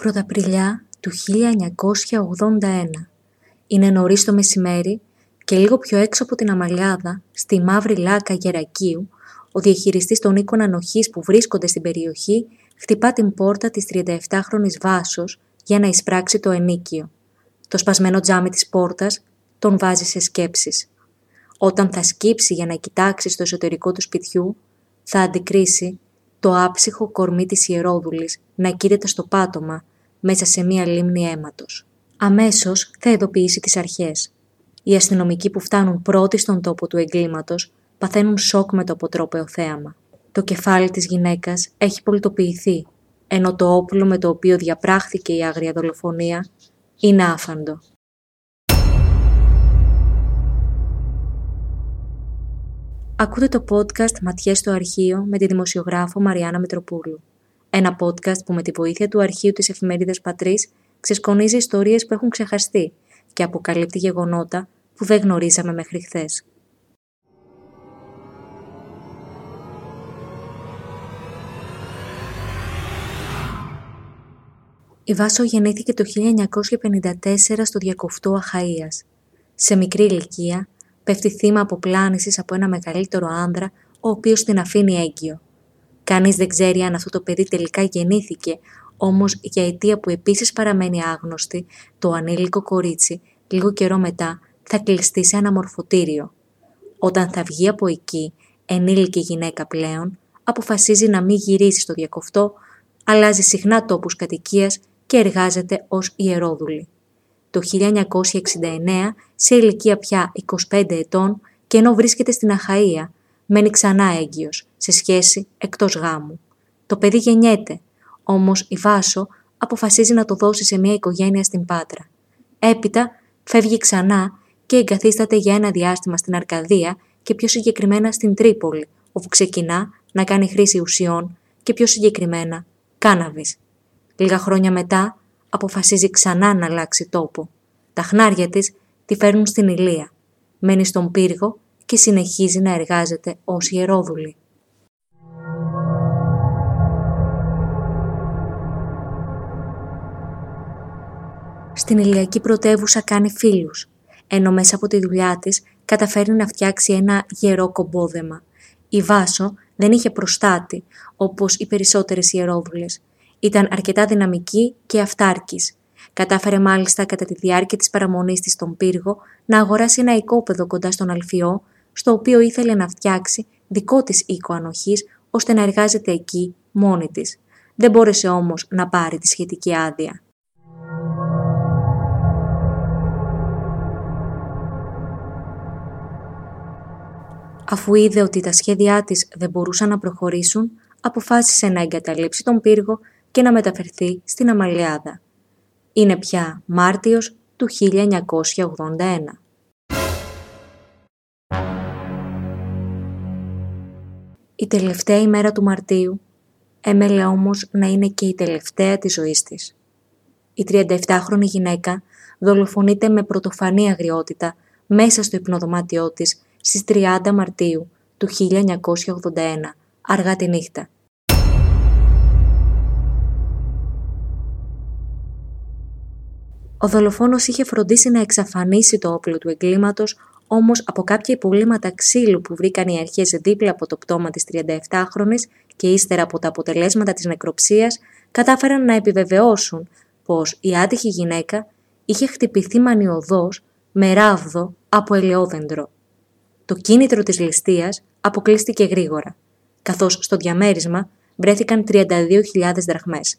Πρωταπριλιά του 1981. Είναι νωρίς το μεσημέρι και λίγο πιο έξω από την Αμαλιάδα, στη μαύρη λάκα Γερακίου, ο διαχειριστής των οίκων ανοχής που βρίσκονται στην περιοχή χτυπά την πόρτα της 37χρονης Βάσος για να εισπράξει το ενίκιο. Το σπασμένο τζάμι της πόρτας τον βάζει σε σκέψεις. Όταν θα σκύψει για να κοιτάξει στο εσωτερικό του σπιτιού, θα αντικρίσει το άψυχο κορμί της ιερόδουλης να κοίταται στο πάτωμα μέσα σε μία λίμνη αίματος. Αμέσως θα ειδοποιήσει τις αρχές. Οι αστυνομικοί που φτάνουν πρώτοι στον τόπο του εγκλήματος παθαίνουν σοκ με το αποτρόπαιο θέαμα. Το κεφάλι της γυναίκας έχει πολιτοποιηθεί, ενώ το όπλο με το οποίο διαπράχθηκε η άγρια δολοφονία είναι άφαντο. Ακούτε το podcast «Ματιές στο αρχείο» με τη δημοσιογράφο Μαριάννα Μητροπούλου. Ένα podcast που με τη βοήθεια του αρχείου της εφημερίδας Πατρίς ξεσκονίζει ιστορίες που έχουν ξεχαστεί και αποκαλύπτει γεγονότα που δεν γνωρίζαμε μέχρι χθες. Η Βάσο γεννήθηκε το 1954 στο διακοφτό Αχαΐας. Σε μικρή ηλικία πέφτει θύμα αποπλάνησης από ένα μεγαλύτερο άνδρα ο οποίος την αφήνει έγκυο. Κανείς δεν ξέρει αν αυτό το παιδί τελικά γεννήθηκε, όμως για αιτία που επίσης παραμένει άγνωστη, το ανήλικο κορίτσι λίγο καιρό μετά θα κλειστεί σε ένα μορφωτήριο. Όταν θα βγει από εκεί, ενήλικη γυναίκα πλέον, αποφασίζει να μην γυρίσει στο διακοφτό, αλλάζει συχνά τόπους κατοικίας και εργάζεται ως ιερόδουλη. Το 1969, σε ηλικία πια 25 ετών και ενώ βρίσκεται στην Αχαΐα, μένει ξανά έγκυος, σε σχέση εκτός γάμου. Το παιδί γεννιέται, όμως η Βάσο αποφασίζει να το δώσει σε μια οικογένεια στην Πάτρα. Έπειτα φεύγει ξανά και εγκαθίσταται για ένα διάστημα στην Αρκαδία και πιο συγκεκριμένα στην Τρίπολη, όπου ξεκινά να κάνει χρήση ουσιών και πιο συγκεκριμένα κάναβης. Λίγα χρόνια μετά αποφασίζει ξανά να αλλάξει τόπο. Τα χνάρια της τη φέρνουν στην Ηλία. Μένει στον πύργο και συνεχίζει να εργάζεται ως ιερόδουλη. Στην Ηλιακή πρωτεύουσα κάνει φίλους, ενώ μέσα από τη δουλειά της καταφέρει να φτιάξει ένα γερό κομπόδεμα. Η Βάσο δεν είχε προστάτη, όπως οι περισσότερες ιερόδουλες. Ήταν αρκετά δυναμική και αυτάρκης. Κατάφερε μάλιστα κατά τη διάρκεια της παραμονής της στον πύργο να αγοράσει ένα οικόπεδο κοντά στον Αλφιό, στο οποίο ήθελε να φτιάξει δικό της οίκο ανοχής, ώστε να εργάζεται εκεί μόνη της. Δεν μπόρεσε όμως να πάρει τη σχετική άδεια. Αφού είδε ότι τα σχέδιά της δεν μπορούσαν να προχωρήσουν, αποφάσισε να εγκαταλείψει τον πύργο και να μεταφερθεί στην Αμαλιάδα. Είναι πια Μάρτιος του 1981. Η τελευταία ημέρα του Μαρτίου έμελε όμως να είναι και η τελευταία της ζωής της. Η 37χρονη γυναίκα δολοφονείται με πρωτοφανή αγριότητα μέσα στο υπνοδωμάτιό της στις 30 Μαρτίου του 1981, αργά τη νύχτα. Ο δολοφόνος είχε φροντίσει να εξαφανίσει το όπλο του εγκλήματος, όμως από κάποια υπολείμματα ξύλου που βρήκαν οι αρχές δίπλα από το πτώμα της 37χρονης και ύστερα από τα αποτελέσματα της νεκροψίας, κατάφεραν να επιβεβαιώσουν πως η άτυχη γυναίκα είχε χτυπηθεί μανιωδώς με ράβδο από ελαιόδεντρο. Το κίνητρο της ληστείας αποκλείστηκε γρήγορα, καθώς στο διαμέρισμα βρέθηκαν 32.000 δραχμές.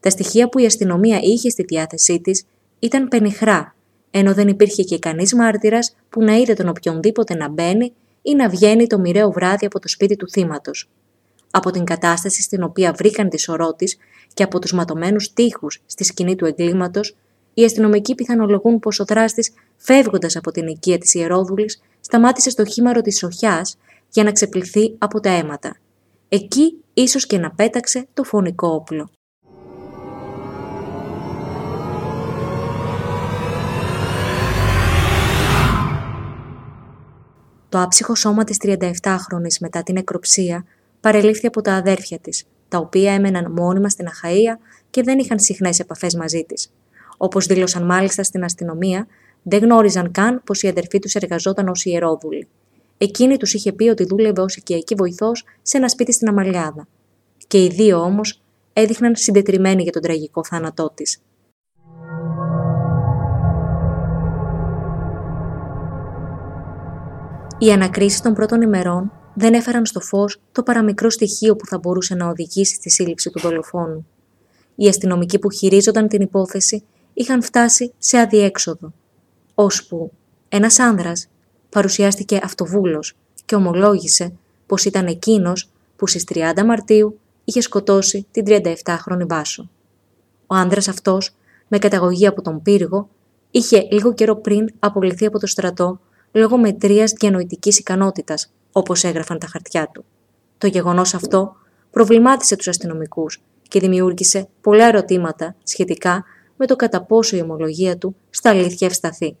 Τα στοιχεία που η αστυνομία είχε στη διάθεσή της ήταν πενιχρά, ενώ δεν υπήρχε και κανείς μάρτυρας που να είδε τον οποιονδήποτε να μπαίνει ή να βγαίνει το μοιραίο βράδυ από το σπίτι του θύματος. Από την κατάσταση στην οποία βρήκαν τη σωρό της και από τους ματωμένους τείχους στη σκηνή του εγκλήματος, οι αστυνομικοί πιθανολογούν πως ο δράστης, φεύγοντας από την οικία της Ιερόδουλης, σταμάτησε στο χήμαρο της σοχιάς για να ξεπληθεί από τα αίματα. Εκεί ίσως και να πέταξε το φωνικό όπλο. Το άψυχο σώμα της 37χρονης μετά την νεκροψία παρελήφθη από τα αδέρφια της, τα οποία έμεναν μόνιμα στην Αχαΐα και δεν είχαν συχνές επαφές μαζί της. Όπως δήλωσαν μάλιστα στην αστυνομία, δεν γνώριζαν καν πως η αδερφή τους εργαζόταν ως ιερόδουλη. Εκείνη τους είχε πει ότι δούλευε ως οικιακή βοηθός σε ένα σπίτι στην Αμαλιάδα. Και οι δύο όμως έδειχναν συντετριμένοι για τον τραγικό θάνατό της. Οι ανακρίσεις των πρώτων ημερών δεν έφεραν στο φως το παραμικρό στοιχείο που θα μπορούσε να οδηγήσει στη σύλληψη του δολοφόνου. Οι αστυνομικοί που χειρίζονταν την υπόθεση είχαν φτάσει σε αδιέξοδο, ώσπου ένας άνδρας παρουσιάστηκε αυτοβούλος και ομολόγησε πως ήταν εκείνος που στις 30 Μαρτίου είχε σκοτώσει την 37χρονη Βάσο. Ο άνδρας αυτός, με καταγωγή από τον Πύργο, είχε λίγο καιρό πριν απολυθεί από το στρατό λόγω μετρίας διανοητικής ικανότητας, όπως έγραφαν τα χαρτιά του. Το γεγονός αυτό προβλημάτισε τους αστυνομικούς και δημιούργησε πολλά ερωτήματα σχετικά με το κατά πόσο η ομολογία του στα αλήθεια ευσταθεί.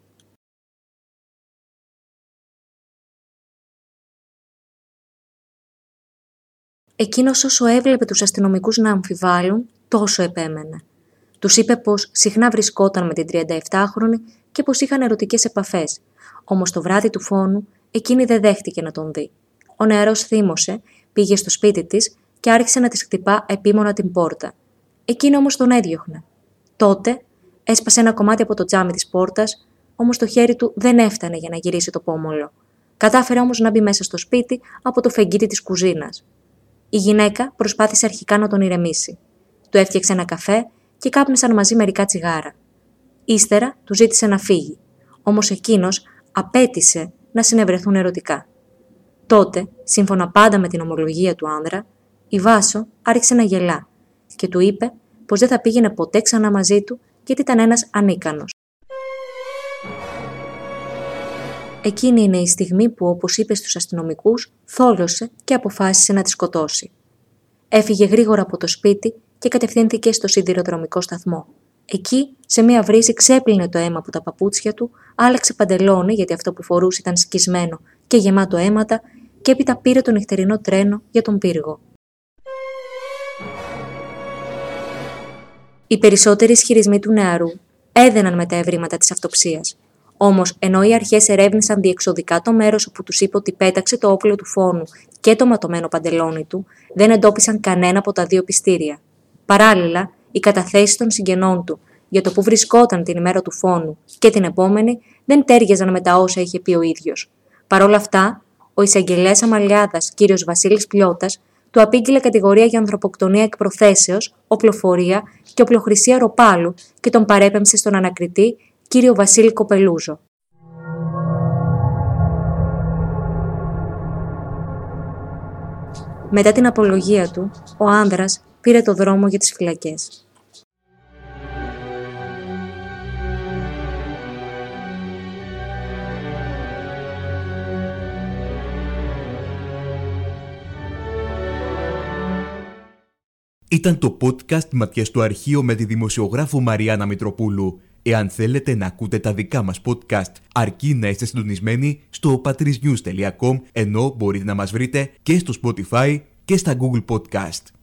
Εκείνος όσο έβλεπε τους αστυνομικούς να αμφιβάλλουν, τόσο επέμενε. Τους είπε πως συχνά βρισκόταν με την 37χρονη και πως είχαν ερωτικές επαφές, όμως το βράδυ του φόνου εκείνη δεν δέχτηκε να τον δει. Ο νεαρός θύμωσε, πήγε στο σπίτι της και άρχισε να της χτυπά επίμονα την πόρτα. Εκείνη όμως τον έδιωχνε. Τότε έσπασε ένα κομμάτι από το τζάμι της πόρτας, όμως το χέρι του δεν έφτανε για να γυρίσει το πόμολο. Κατάφερε όμως να μπει μέσα στο σπίτι από το φεγγίτι της κουζίνας. Η γυναίκα προσπάθησε αρχικά να τον ηρεμήσει. Του έφτιαξε ένα καφέ και κάπνισαν μαζί μερικά τσιγάρα. Ύστερα του ζήτησε να φύγει, όμως εκείνος απέτησε να συνευρεθούν ερωτικά. Τότε, σύμφωνα πάντα με την ομολογία του άνδρα, η Βάσο άρχισε να γελά και του είπε πως δεν θα πήγαινε ποτέ ξανά μαζί του γιατί ήταν ένας ανίκανος. Εκείνη είναι η στιγμή που, όπως είπες στους αστυνομικούς, θόλωσε και αποφάσισε να τη σκοτώσει. Έφυγε γρήγορα από το σπίτι και κατευθύνθηκε στο σιδηροδρομικό σταθμό. Εκεί, σε μία βρύση, ξέπλυνε το αίμα από τα παπούτσια του, άλλαξε παντελόνι γιατί αυτό που φορούσε ήταν σκισμένο και γεμάτο αίματα και έπειτα πήρε το νυχτερινό τρένο για τον πύργο. Οι περισσότεροι ισχυρισμοί του νεαρού έδαιναν με τα ευρήματα της αυτοψίας. Όμως, ενώ οι αρχές ερεύνησαν διεξοδικά το μέρος όπου τους είπε ότι πέταξε το όπλο του φόνου και το ματωμένο παντελόνι του, δεν εντόπισαν κανένα από τα δύο πιστήρια. Παράλληλα, οι καταθέσεις των συγγενών του για το που βρισκόταν την ημέρα του φόνου και την επόμενη δεν τέριαζαν με τα όσα είχε πει ο ίδιος. Παρ' όλα αυτά, ο εισαγγελέας Αμαλιάδας, κ. Βασίλης Πλιώτας, του απήγγειλε κατηγορία για ανθρωποκτονία εκ προθέσεω, οπλοφορία και οπλοχρησία ροπάλου και τον παρέπεμψε στον ανακριτή κύριο Βασίλη Κοπελούζο. Μετά την απολογία του, ο άνδρας πήρε το δρόμο για τις φυλακές. Ήταν το podcast «Ματιές στο αρχείο» με τη δημοσιογράφο Μαριάννα Μητροπούλου. Εάν θέλετε να ακούτε τα δικά μας podcast, αρκεί να είστε συντονισμένοι στο patrisnews.com, ενώ μπορείτε να μας βρείτε και στο Spotify και στα Google Podcast.